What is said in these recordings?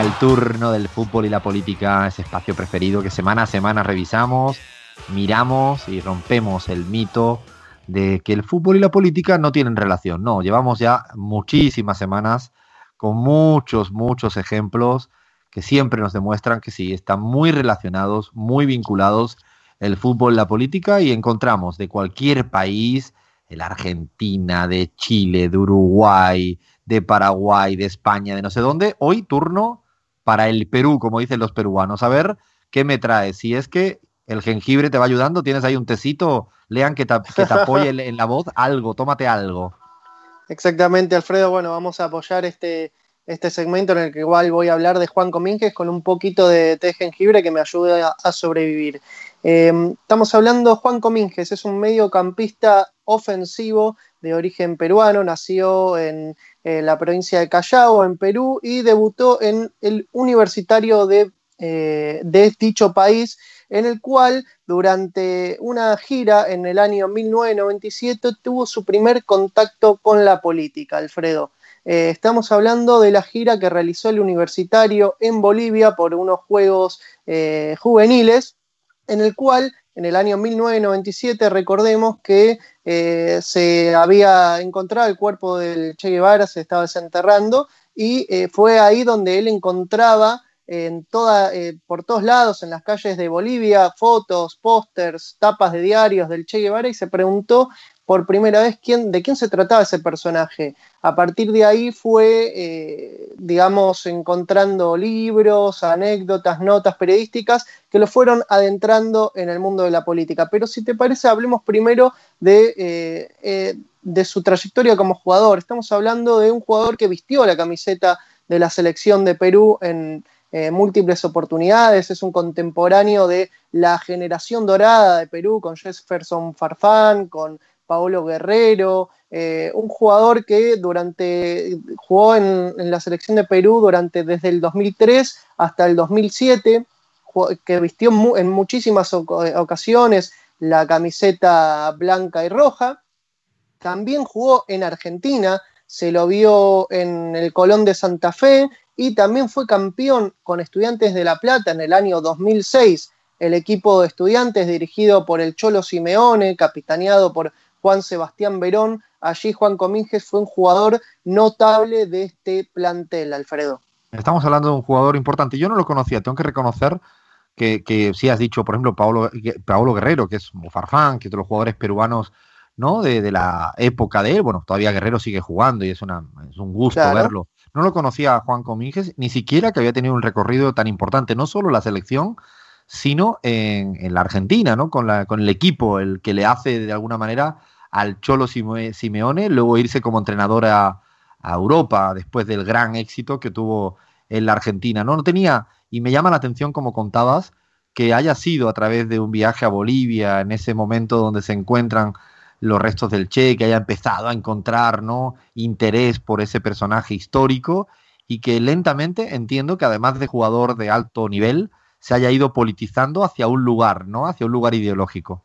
El turno del fútbol y la política, ese espacio preferido que semana a semana revisamos miramos y rompemos el mito de que el fútbol y la política no tienen relación. No, llevamos ya muchísimas semanas con muchos, muchos ejemplos que siempre nos demuestran que sí, están muy relacionados, muy vinculados el fútbol y la política y encontramos de cualquier país, de la Argentina, de Chile, de Uruguay, de Paraguay, de España, de no sé dónde, hoy turno para el Perú, como dicen los peruanos. A ver qué me trae. Si es que el jengibre te va ayudando, tienes ahí un tecito, lean que te, apoye en la voz algo, tómate algo. Exactamente, Alfredo. Bueno, vamos a apoyar este, este segmento en el que igual voy a hablar de Juan Comínguez con un poquito de té jengibre que me ayude a, sobrevivir. Em, estamos hablando, Juan Comínguez es un mediocampista ofensivo de origen peruano, nació en, la provincia de Callao, en Perú, y debutó en el universitario de, eh, de dicho país en el cual durante una gira en el año 1997 tuvo su primer contacto con la política, Alfredo. Eh, estamos hablando de la gira que realizó el universitario en Bolivia por unos Juegos eh, Juveniles, en el cual en el año 1997 recordemos que eh, se había encontrado el cuerpo del Che Guevara, se estaba desenterrando, y fue ahí donde él encontraba en toda, eh, por todos lados, en las calles de Bolivia, fotos, pósters, tapas de diarios del Che Guevara y se preguntó por primera vez quién, de quién se trataba ese personaje. A partir de ahí fue, eh, digamos, encontrando libros, anécdotas, notas periodísticas que lo fueron adentrando en el mundo de la política. Pero si te parece, hablemos primero de, eh, de su trayectoria como jugador. Estamos hablando de un jugador que vistió la camiseta de la selección de Perú en, eh, múltiples oportunidades, es un contemporáneo de la generación dorada de Perú con Jefferson Farfán, con Paolo Guerrero, eh, un jugador que durante jugó en, la selección de Perú durante desde el 2003 hasta el 2007, que vistió en muchísimas ocasiones la camiseta blanca y roja. También jugó en Argentina, se lo vio en el Colón de Santa Fe y también fue campeón con Estudiantes de La Plata en el año 2006. El equipo de estudiantes dirigido por el Cholo Simeone, capitaneado por Juan Sebastián Verón. Allí Juan Comínguez fue un jugador notable de este plantel, Alfredo. Estamos hablando de un jugador importante. Yo no lo conocía, tengo que reconocer que, que has dicho, por ejemplo, Paolo, Paolo Guerrero, que es Farfán, que es de los jugadores peruanos ¿no? De, la época de él. Bueno, todavía Guerrero sigue jugando y es, una, es un gusto verlo. No lo conocía a Juan Comínguez, ni siquiera que había tenido un recorrido tan importante, no solo en la selección, sino en, la Argentina, ¿no? Con, la, con el equipo, el que le hace de alguna manera al Cholo Simeone, luego irse como entrenador a, Europa después del gran éxito que tuvo en la Argentina. ¿no? no tenía, y me llama la atención como contabas, que haya sido a través de un viaje a Bolivia, en ese momento donde se encuentran los restos del Che, que haya empezado a encontrar ¿no? interés por ese personaje histórico y que lentamente entiendo que además de jugador de alto nivel, se haya ido politizando hacia un lugar, ¿no? Hacia un lugar ideológico.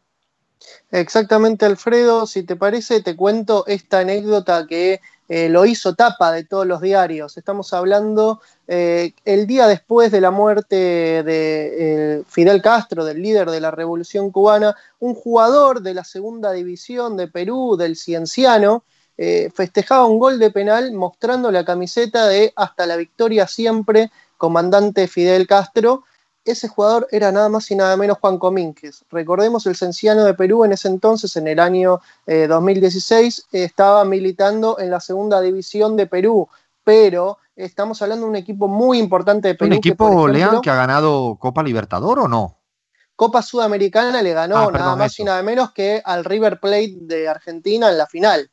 Exactamente, Alfredo. Si te parece, te cuento esta anécdota que eh, lo hizo tapa de todos los diarios. Estamos hablando eh, el día después de la muerte de eh, Fidel Castro, del líder de la Revolución Cubana, un jugador de la segunda división de Perú, del Cienciano, festejaba un gol de penal mostrando la camiseta de Hasta la victoria siempre, comandante Fidel Castro ese jugador era nada más y nada menos Juan Comínquez. Recordemos el Cenciano de Perú en ese entonces, en el año 2016, eh, estaba militando en la segunda división de Perú, pero estamos hablando de un equipo muy importante de Perú. ¿Un equipo, Lean, que ha ganado Copa Libertador o no? Copa Sudamericana le ganó ah, nada más y nada menos que al River Plate de Argentina en la final.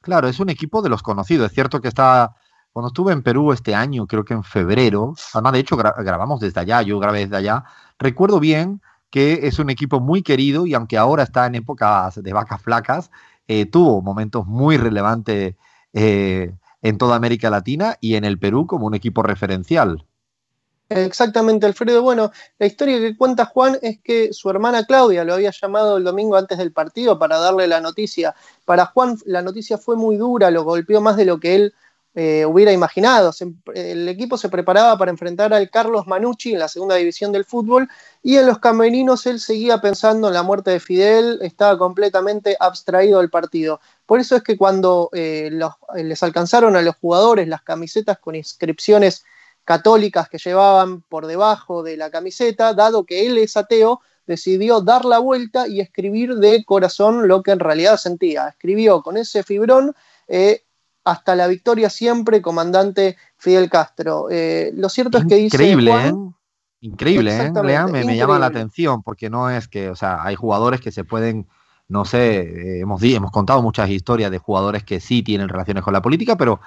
Claro, es un equipo de los conocidos. Es cierto que está cuando estuve en Perú este año, creo que en febrero, además de hecho grabamos desde allá, yo grabé desde allá, recuerdo bien que es un equipo muy querido y aunque ahora está en épocas de vacas flacas, eh, tuvo momentos muy relevantes eh, en toda América Latina y en el Perú como un equipo referencial. Exactamente, Alfredo. Bueno, la historia que cuenta Juan es que su hermana Claudia lo había llamado el domingo antes del partido para darle la noticia. Para Juan la noticia fue muy dura, lo golpeó más de lo que él eh, hubiera imaginado. el equipo se preparaba para enfrentar al Carlos Manucci en la segunda división del fútbol y en los camerinos él seguía pensando en la muerte de Fidel, estaba completamente abstraído del partido. Por eso es que cuando eh, les alcanzaron a los jugadores las camisetas con inscripciones católicas que llevaban por debajo de la camiseta, dado que él es ateo, decidió dar la vuelta y escribir de corazón lo que en realidad sentía. Escribió con ese fibrón eh, hasta la victoria siempre, comandante Fidel Castro. Eh, lo cierto es que dice. Increíble, ¿eh? Increíble, ¿eh? me, me, llama la atención porque no es que, o sea, hay jugadores que se pueden, no sé, hemos, hemos contado muchas historias de jugadores que sí tienen relaciones con la política, pero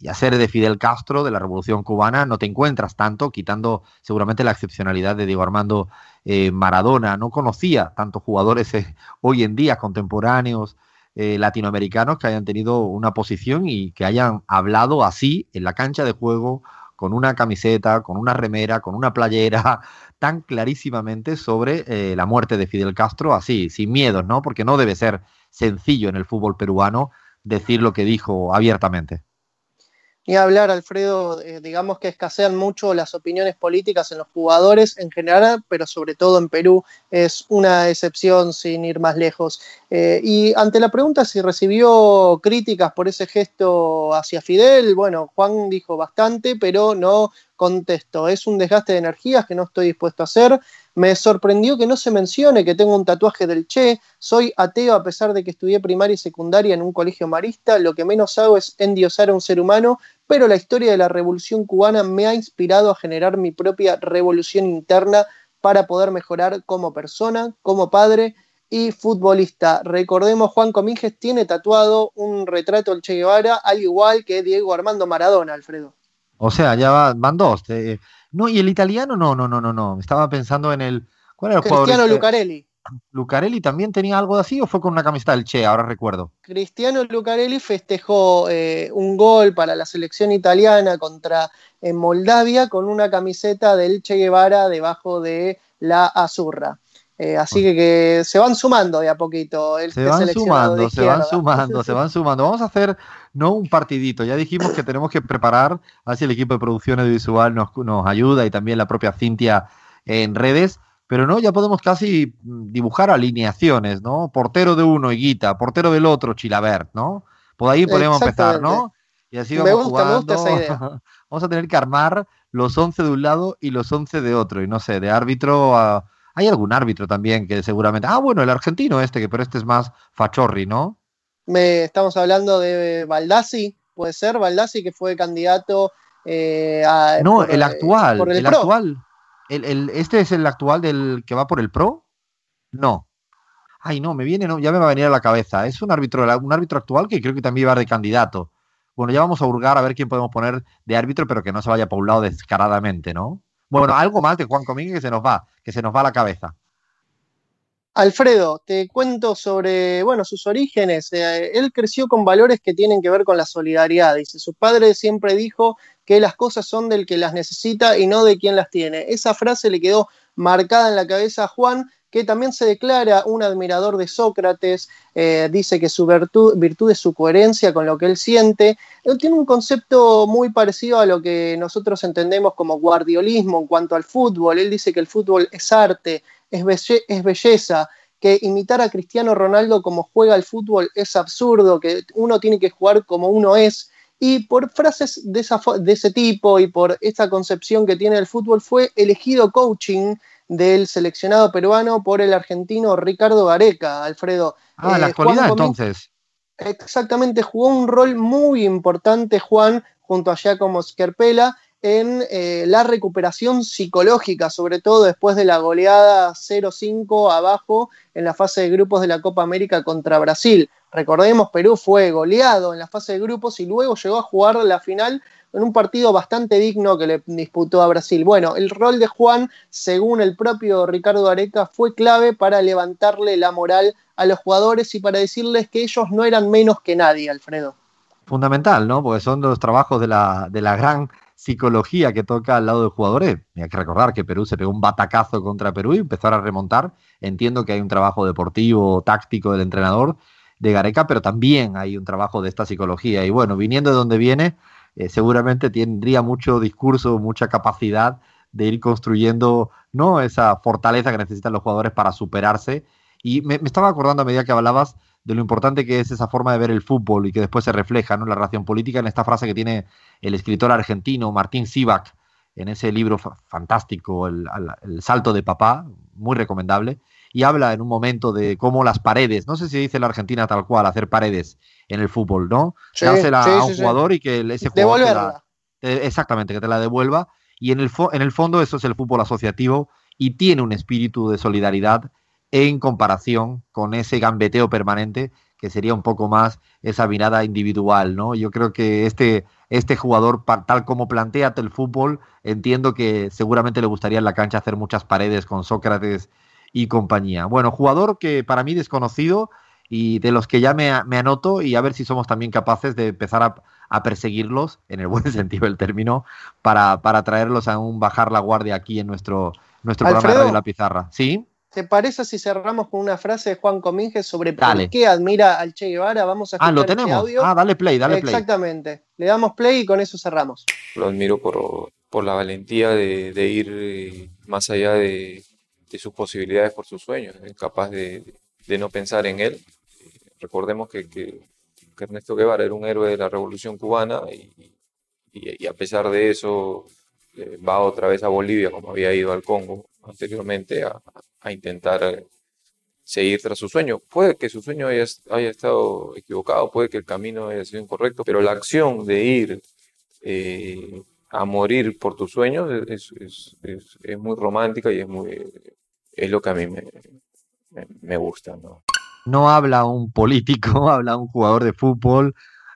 y hacer de Fidel Castro, de la Revolución Cubana, no te encuentras tanto, quitando seguramente la excepcionalidad de Diego Armando eh, Maradona. No conocía tantos jugadores eh, hoy en día contemporáneos eh, latinoamericanos que hayan tenido una posición y que hayan hablado así en la cancha de juego, con una camiseta, con una remera, con una playera, tan clarísimamente sobre la muerte de Fidel Castro, así, sin miedos, ¿no? Porque no debe ser sencillo en el fútbol peruano decir lo que dijo abiertamente. Ni hablar, Alfredo, eh, digamos que escasean mucho las opiniones políticas en los jugadores en general, pero sobre todo en Perú es una excepción sin ir más lejos. Eh, y ante la pregunta si recibió críticas por ese gesto hacia Fidel, bueno, Juan dijo bastante, pero no contestó. Es un desgaste de energías que no estoy dispuesto a hacer. Me sorprendió que no se mencione que tengo un tatuaje del Che. Soy ateo a pesar de que estudié primaria y secundaria en un colegio marista. Lo que menos hago es endiosar a un ser humano, pero la historia de la revolución cubana me ha inspirado a generar mi propia revolución interna para poder mejorar como persona, como padre y futbolista. Recordemos, Juan Comínguez tiene tatuado un retrato del Che Guevara, al igual que Diego Armando Maradona, Alfredo. O sea, ya van dos. No, y el italiano, no, no, no, no, no. Estaba pensando en el. ¿Cuál era el Cristiano este? Lucarelli. ¿Lucarelli también tenía algo así o fue con una camiseta del Che? Ahora recuerdo. Cristiano Lucarelli festejó eh, un gol para la selección italiana contra en Moldavia con una camiseta del Che Guevara debajo de la azurra. Eh, así que, se van sumando de a poquito. se van sumando, se van sumando, se van sumando. Vamos a hacer no un partidito. Ya dijimos que tenemos que preparar, así el equipo de producción audiovisual nos, nos ayuda y también la propia Cintia en redes. Pero no, ya podemos casi dibujar alineaciones, ¿no? Portero de uno, Higuita, portero del otro, Chilabert, ¿no? Por ahí podemos empezar, ¿no? Y así vamos jugando. vamos a tener que armar los 11 de un lado y los 11 de otro. Y no sé, de árbitro a hay algún árbitro también que seguramente. Ah, bueno, el argentino este, que pero este es más fachorri, ¿no? Me, estamos hablando de Baldassi, puede ser, Baldassi que fue candidato eh, a. No, el actual. el, actual. El, ¿Este es el actual del que va por el pro? No. Ay, no, me viene, no, ya me va a venir a la cabeza. Es un árbitro, un árbitro actual que creo que también va de candidato. Bueno, ya vamos a hurgar a ver quién podemos poner de árbitro, pero que no se vaya por un lado descaradamente, ¿no? Bueno, algo más de Juan Comín que se nos va, que se nos va a la cabeza. Alfredo, te cuento sobre, bueno, sus orígenes. Eh, él creció con valores que tienen que ver con la solidaridad. Dice, su padre siempre dijo que las cosas son del que las necesita y no de quien las tiene. Esa frase le quedó marcada en la cabeza a Juan que también se declara un admirador de Sócrates, eh, dice que su virtud, virtud, es su coherencia con lo que él siente. Él tiene un concepto muy parecido a lo que nosotros entendemos como guardiolismo en cuanto al fútbol. Él dice que el fútbol es arte, es, belleza, que imitar a Cristiano Ronaldo como juega el fútbol es absurdo, que uno tiene que jugar como uno es. Y por frases de, de ese tipo y por esta concepción que tiene el fútbol fue elegido coaching del seleccionado peruano por el argentino Ricardo Gareca, Alfredo. Ah, la eh, actualidad entonces. Exactamente, jugó un rol muy importante Juan junto a Giacomo Scarpella en eh, la recuperación psicológica, sobre todo después de la goleada 0-5 abajo en la fase de grupos de la Copa América contra Brasil. Recordemos, Perú fue goleado en la fase de grupos y luego llegó a jugar la final en un partido bastante digno que le disputó a Brasil. Bueno, el rol de Juan, según el propio Ricardo Areca, fue clave para levantarle la moral a los jugadores y para decirles que ellos no eran menos que nadie, Alfredo. Fundamental, ¿no? Porque son los trabajos de la, de la gran psicología que toca al lado de jugadores. Hay que recordar que Perú se pegó un batacazo contra Perú y empezó a remontar. Entiendo que hay un trabajo deportivo, táctico del entrenador de Gareca, pero también hay un trabajo de esta psicología. Y bueno, viniendo de donde viene, eh, seguramente tendría mucho discurso, mucha capacidad de ir construyendo ¿no? esa fortaleza que necesitan los jugadores para superarse. Y me, estaba acordando a medida que hablabas de lo importante que es esa forma de ver el fútbol y que después se refleja ¿no? en la relación política en esta frase que tiene el escritor argentino Martín Sivak en ese libro fantástico, el, Salto de Papá, muy recomendable, y habla en un momento de cómo las paredes, no sé si dice la Argentina tal cual, hacer paredes en el fútbol, ¿no? Dársela a un jugador y que ese jugador exactamente, que te la devuelva. Y en el, en el fondo eso es el fútbol asociativo y tiene un espíritu de solidaridad en comparación con ese gambeteo permanente que sería un poco más esa mirada individual, ¿no? Yo creo que este, este jugador, tal como plantea el fútbol, entiendo que seguramente le gustaría en la cancha hacer muchas paredes con Sócrates y compañía. Bueno, jugador que para mí desconocido y de los que ya me, anoto y a ver si somos también capaces de empezar a, perseguirlos, en el buen sentido del término, para, para traerlos a un bajar la guardia aquí en nuestro, nuestro programa de La Pizarra. ¿Sí? ¿Te parece si cerramos con una frase de Juan Cominge sobre por qué admira al Che Guevara? Vamos a escuchar Ah, lo este tenemos. Ah, dale play, dale play. Exactamente. Le damos play y con eso cerramos. Lo admiro por, por la valentía de, de ir eh, más allá de, de, sus posibilidades por sus sueños. Es capaz de, de no pensar en él Recordemos que, que, Ernesto Guevara era un héroe de la Revolución Cubana y, y, a pesar de eso eh, va otra vez a Bolivia, como había ido al Congo anteriormente, a, a intentar eh, seguir tras su sueño. Puede que su sueño haya, haya, estado equivocado, puede que el camino haya sido incorrecto, pero la acción de ir eh, a morir por tus sueños es, es, es, es, muy romántica y es, muy, es lo que a mí me, me, gusta. ¿no? no habla un político, habla un jugador de fútbol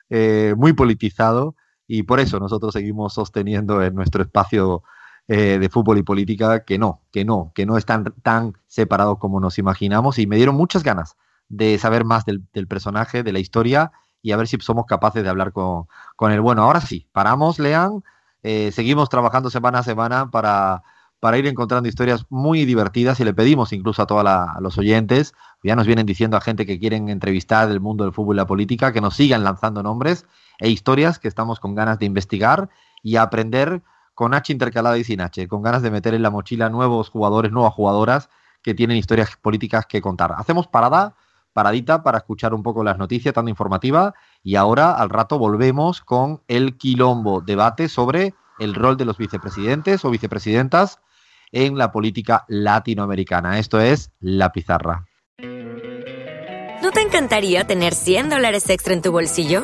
eh, muy politizado y por eso nosotros seguimos sosteniendo en nuestro espacio eh, de fútbol y política que no, que no, que no están tan separados como nos imaginamos y me dieron muchas ganas de saber más del, personaje, de la historia y a ver si somos capaces de hablar con, con él. Bueno, ahora sí, paramos, lean, eh, seguimos trabajando semana a semana para para ir encontrando historias muy divertidas y le pedimos incluso a todos los oyentes, ya nos vienen diciendo a gente que quieren entrevistar del mundo del fútbol y la política, que nos sigan lanzando nombres e historias que estamos con ganas de investigar y aprender con H intercalada y sin H, con ganas de meter en la mochila nuevos jugadores, nuevas jugadoras que tienen historias políticas que contar. Hacemos parada, paradita para escuchar un poco las noticias, tan informativa, y ahora al rato volvemos con el quilombo debate sobre el rol de los vicepresidentes o vicepresidentas en la política latinoamericana. Esto es La Pizarra. ¿No te encantaría tener 100 dólares extra en tu bolsillo?